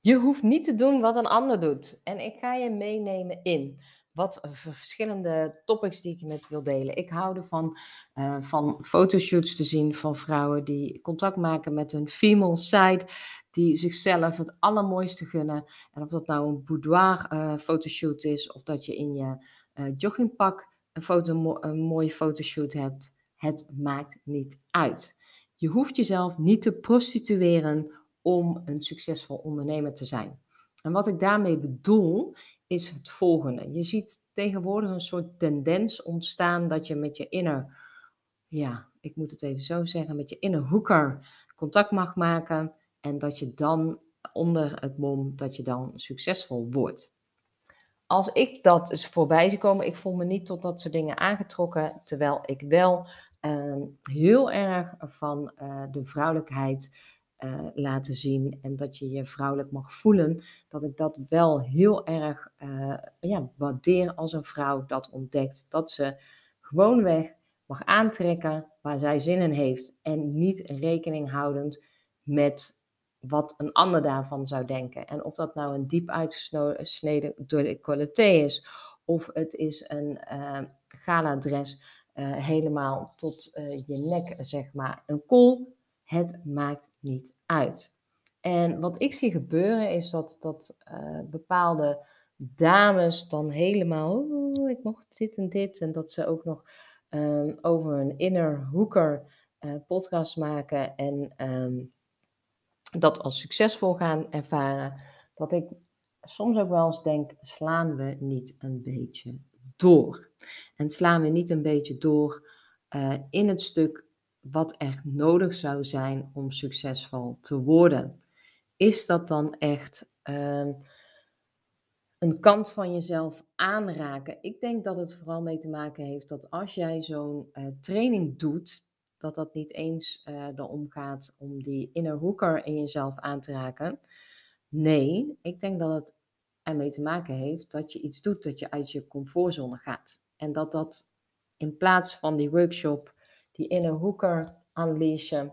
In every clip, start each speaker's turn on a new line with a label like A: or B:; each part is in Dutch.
A: Je hoeft niet te doen wat een ander doet. En ik ga je meenemen in wat verschillende topics die ik met wil delen. Ik hou ervan uh, van fotoshoots te zien van vrouwen die contact maken met hun female side, die zichzelf het allermooiste gunnen. En of dat nou een boudoir uh, fotoshoot is, of dat je in je uh, joggingpak een, foto, een mooie fotoshoot hebt, het maakt niet uit. Je hoeft jezelf niet te prostitueren om een succesvol ondernemer te zijn. En wat ik daarmee bedoel, is het volgende. Je ziet tegenwoordig een soort tendens ontstaan dat je met je inner, ja, ik moet het even zo zeggen, met je inner hoeker contact mag maken en dat je dan onder het mom dat je dan succesvol wordt. Als ik dat eens voorbij zie komen, ik voel me niet tot dat soort dingen aangetrokken, terwijl ik wel uh, heel erg van uh, de vrouwelijkheid uh, laten zien en dat je je vrouwelijk mag voelen, dat ik dat wel heel erg uh, ja, waardeer als een vrouw dat ontdekt. Dat ze gewoonweg mag aantrekken waar zij zin in heeft en niet rekening houdend met wat een ander daarvan zou denken. En of dat nou een diep uitgesneden decolleté is, of het is een uh, gala-dress helemaal tot je nek, zeg maar, een kool. Het maakt niet uit. En wat ik zie gebeuren is dat, dat uh, bepaalde dames dan helemaal, oh, ik mocht dit en dit, en dat ze ook nog um, over een inner hoeker uh, podcast maken en um, dat als succesvol gaan ervaren, dat ik soms ook wel eens denk, slaan we niet een beetje door? En slaan we niet een beetje door uh, in het stuk wat er nodig zou zijn om succesvol te worden. Is dat dan echt uh, een kant van jezelf aanraken? Ik denk dat het vooral mee te maken heeft dat als jij zo'n uh, training doet, dat dat niet eens uh, erom gaat om die inner hoeker in jezelf aan te raken. Nee, ik denk dat het ermee te maken heeft dat je iets doet dat je uit je comfortzone gaat. En dat dat in plaats van die workshop die inner hoeker unleashen,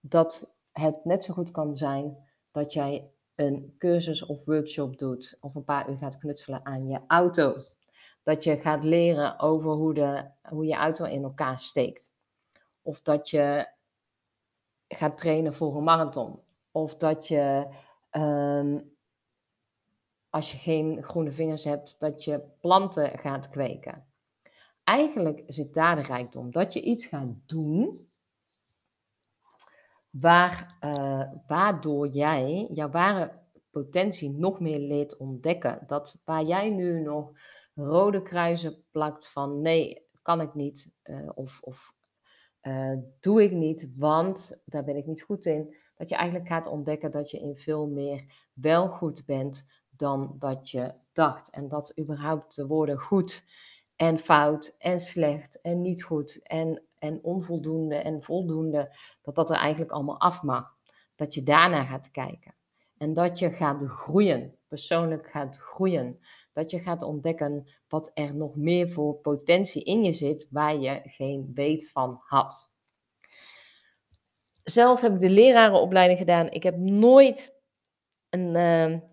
A: dat het net zo goed kan zijn dat jij een cursus of workshop doet of een paar uur gaat knutselen aan je auto. Dat je gaat leren over hoe, de, hoe je auto in elkaar steekt. Of dat je gaat trainen voor een marathon. Of dat je, um, als je geen groene vingers hebt, dat je planten gaat kweken. Eigenlijk zit daar de rijkdom. Dat je iets gaat doen waar, uh, waardoor jij jouw ware potentie nog meer leert ontdekken. Dat waar jij nu nog rode kruisen plakt van nee, kan ik niet uh, of, of uh, doe ik niet, want daar ben ik niet goed in. Dat je eigenlijk gaat ontdekken dat je in veel meer wel goed bent dan dat je dacht. En dat überhaupt de woorden goed en fout en slecht en niet goed en, en onvoldoende en voldoende, dat dat er eigenlijk allemaal af mag. Dat je daarna gaat kijken. En dat je gaat groeien, persoonlijk gaat groeien. Dat je gaat ontdekken wat er nog meer voor potentie in je zit waar je geen weet van had. Zelf heb ik de lerarenopleiding gedaan. Ik heb nooit een, uh,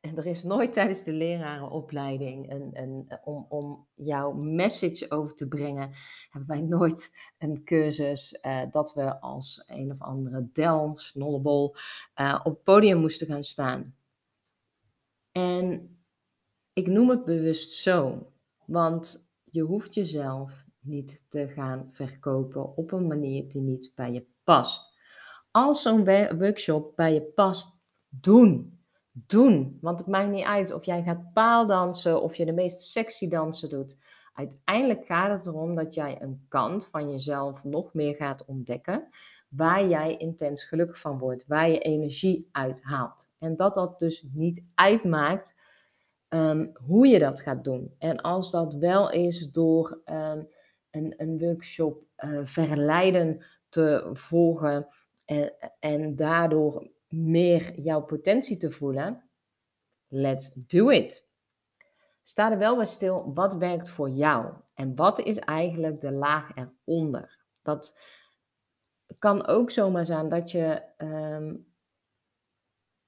A: er is nooit tijdens de lerarenopleiding een, om, om jouw message over te brengen, hebben wij nooit een cursus uh, dat we als een of andere del, snollebol, uh, op het podium moesten gaan staan. En ik noem het bewust zo, want je hoeft jezelf niet te gaan verkopen op een manier die niet bij je past. Als zo'n workshop bij je past, doen doen. Want het maakt niet uit of jij gaat paaldansen of je de meest sexy dansen doet. Uiteindelijk gaat het erom dat jij een kant van jezelf nog meer gaat ontdekken. Waar jij intens gelukkig van wordt. Waar je energie uithaalt. En dat dat dus niet uitmaakt um, hoe je dat gaat doen. En als dat wel is door um, een, een, workshop uh, verleiden te volgen. En, en daardoor meer jouw potentie te voelen, let's do it. Sta er wel bij stil, wat werkt voor jou? En wat is eigenlijk de laag eronder? Dat kan ook zomaar zijn dat je um,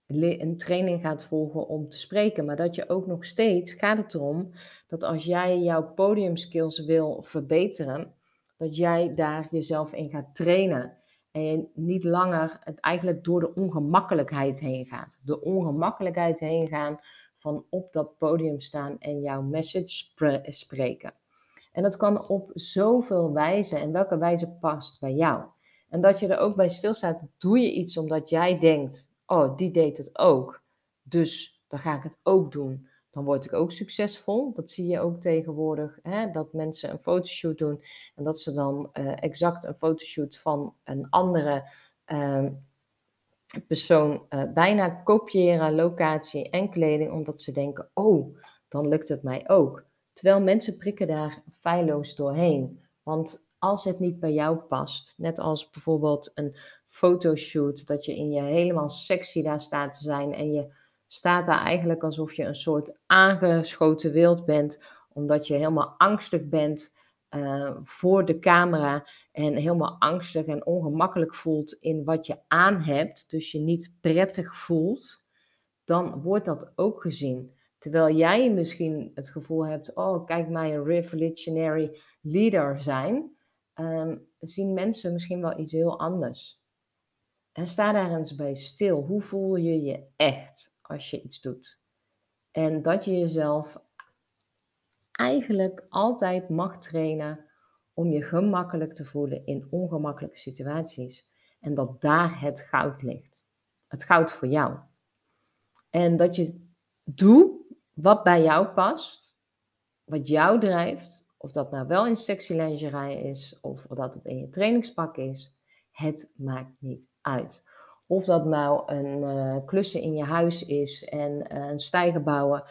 A: een training gaat volgen om te spreken, maar dat je ook nog steeds gaat het erom dat als jij jouw podiumskills wil verbeteren, dat jij daar jezelf in gaat trainen. En je niet langer het eigenlijk door de ongemakkelijkheid heen gaat. De ongemakkelijkheid heen gaan van op dat podium staan en jouw message spreken. En dat kan op zoveel wijzen. En welke wijze past bij jou? En dat je er ook bij stilstaat, doe je iets omdat jij denkt, oh, die deed het ook. Dus dan ga ik het ook doen. Dan word ik ook succesvol. Dat zie je ook tegenwoordig. Hè? Dat mensen een fotoshoot doen en dat ze dan uh, exact een fotoshoot van een andere uh, persoon uh, bijna kopiëren, locatie en kleding, omdat ze denken: oh, dan lukt het mij ook. Terwijl mensen prikken daar feilloos doorheen. Want als het niet bij jou past, net als bijvoorbeeld een fotoshoot, dat je in je helemaal sexy daar staat te zijn en je staat daar eigenlijk alsof je een soort aangeschoten wild bent, omdat je helemaal angstig bent uh, voor de camera en helemaal angstig en ongemakkelijk voelt in wat je aan hebt, dus je niet prettig voelt, dan wordt dat ook gezien. Terwijl jij misschien het gevoel hebt, oh kijk mij een revolutionary leader zijn, um, zien mensen misschien wel iets heel anders. En sta daar eens bij stil. Hoe voel je je echt als je iets doet? En dat je jezelf eigenlijk altijd mag trainen om je gemakkelijk te voelen in ongemakkelijke situaties. En dat daar het goud ligt. Het goud voor jou. En dat je doet wat bij jou past, wat jou drijft, of dat nou wel in sexy lingerie is, of dat het in je trainingspak is, het maakt niet uit. Of dat nou een uh, klussen in je huis is en uh, een stijger bouwen.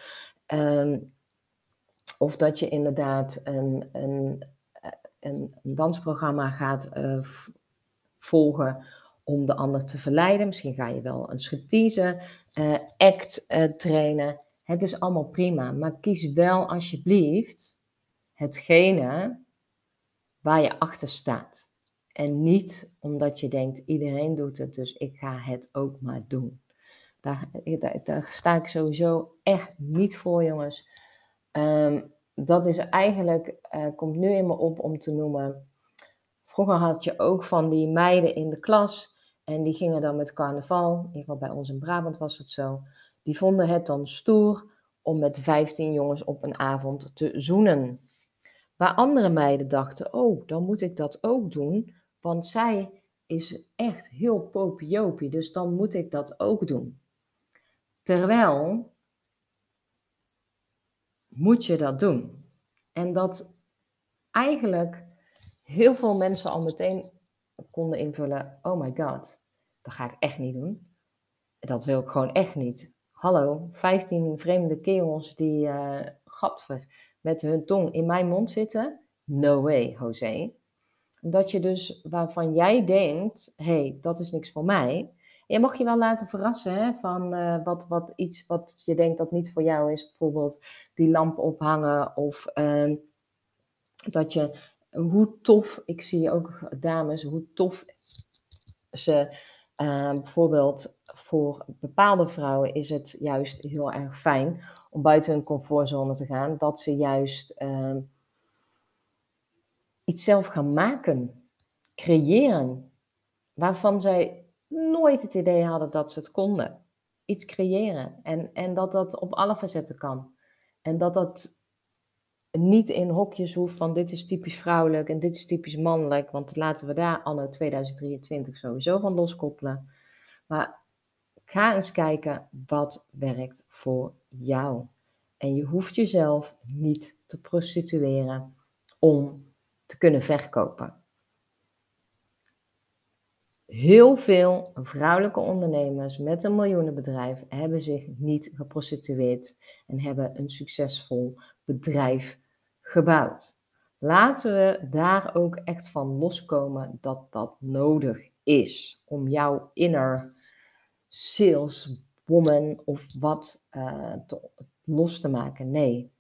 A: Ehm, of dat je inderdaad een, een, eh, een, dansprogramma gaat volgen om de ander te verleiden. Misschien ga je wel een striptease act trainen. Het is allemaal prima, maar kies wel alsjeblieft hetgene waar je achter staat. En niet omdat je denkt, iedereen doet het, dus ik ga het ook maar doen. Daar, sta ik sowieso echt niet voor, jongens. Ehm, dat is eigenlijk, uh, komt nu in me op om te noemen. Vroeger had je ook van die meiden in de klas. En die gingen dan met carnaval. In ieder geval bij ons in Brabant was het zo. Die vonden het dan stoer om met 15 jongens op een avond te zoenen. Waar andere meiden dachten, oh, dan moet ik dat ook doen, want zij is echt heel popiopie, dus dan moet ik dat ook doen. Terwijl moet je dat doen. En dat eigenlijk heel veel mensen al meteen konden invullen, oh my god, dat ga ik echt niet doen. Dat wil ik gewoon echt niet. Hallo, 15 vreemde kerels die uh, met hun tong in mijn mond zitten? No way, José. Dat je dus waarvan jij denkt, hé, hey, dat is niks voor mij. je mag je wel laten verrassen hè, van uh, wat, wat iets wat je denkt dat niet voor jou is. Bijvoorbeeld die lamp ophangen of uh, dat je, hoe tof, ik zie ook dames, hoe tof ze uh, bijvoorbeeld voor bepaalde vrouwen is het juist heel erg fijn om buiten hun comfortzone te gaan, dat ze juist uh, iets zelf gaan maken, creëren, waarvan zij nooit het idee hadden dat ze het konden. Iets creëren en, en dat dat op alle facetten kan. En dat dat niet in hokjes hoeft van dit is typisch vrouwelijk en dit is typisch mannelijk, want laten we daar anno 2023 sowieso van loskoppelen. Maar Ga eens kijken wat werkt voor jou. En je hoeft jezelf niet te prostitueren om te kunnen verkopen. Heel veel vrouwelijke ondernemers met een miljoenenbedrijf hebben zich niet geprostitueerd en hebben een succesvol bedrijf gebouwd. Laten we daar ook echt van loskomen dat dat nodig is om jouw inner saleswoman of wat te, los te maken. Nee,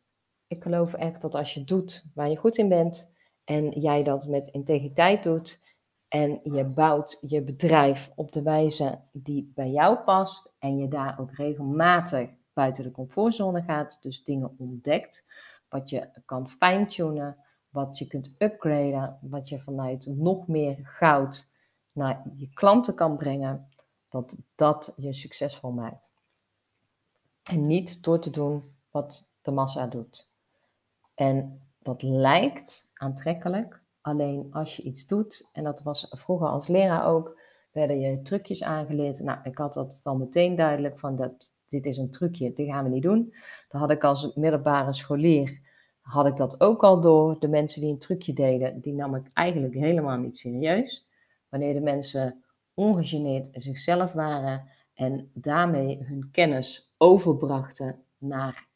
A: ik geloof echt dat als je doet waar je goed in bent en jij dat met integriteit doet En je bouwt je bedrijf op de wijze die bij jou past. En je daar ook regelmatig buiten de comfortzone gaat. Dus dingen ontdekt. Wat je kan fine-tunen. Wat je kunt upgraden. Wat je vanuit nog meer goud naar je klanten kan brengen. Dat dat je succesvol maakt. En niet door te doen wat de massa doet. En dat lijkt aantrekkelijk, alleen als je iets doet, en dat was vroeger als leraar ook, werden je trucjes aangeleerd. Nou, ik had dat al meteen duidelijk van dat dit is een trucje, dit gaan we niet doen. Dan had ik als middelbare scholier, had ik dat ook al door. De mensen die een trucje deden, die nam ik eigenlijk helemaal niet serieus. Wanneer de mensen ongegeneerd zichzelf waren en daarmee hun kennis overbrachten naar,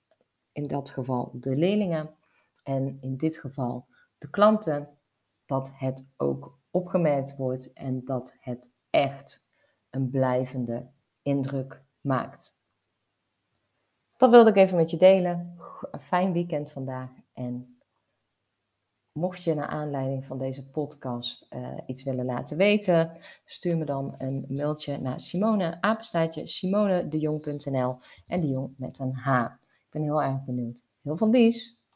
A: in dat geval, de leerlingen en in dit geval de klanten, dat het ook opgemerkt wordt en dat het echt een blijvende indruk maakt. Dat wilde ik even met je delen. Fijn weekend vandaag en mocht je naar aanleiding van deze podcast uh, iets willen laten weten, stuur me dan een mailtje naar Simone, apenstaartje simonedejong.nl en de jong met een H. Ik ben heel erg benieuwd. Heel veel liefs!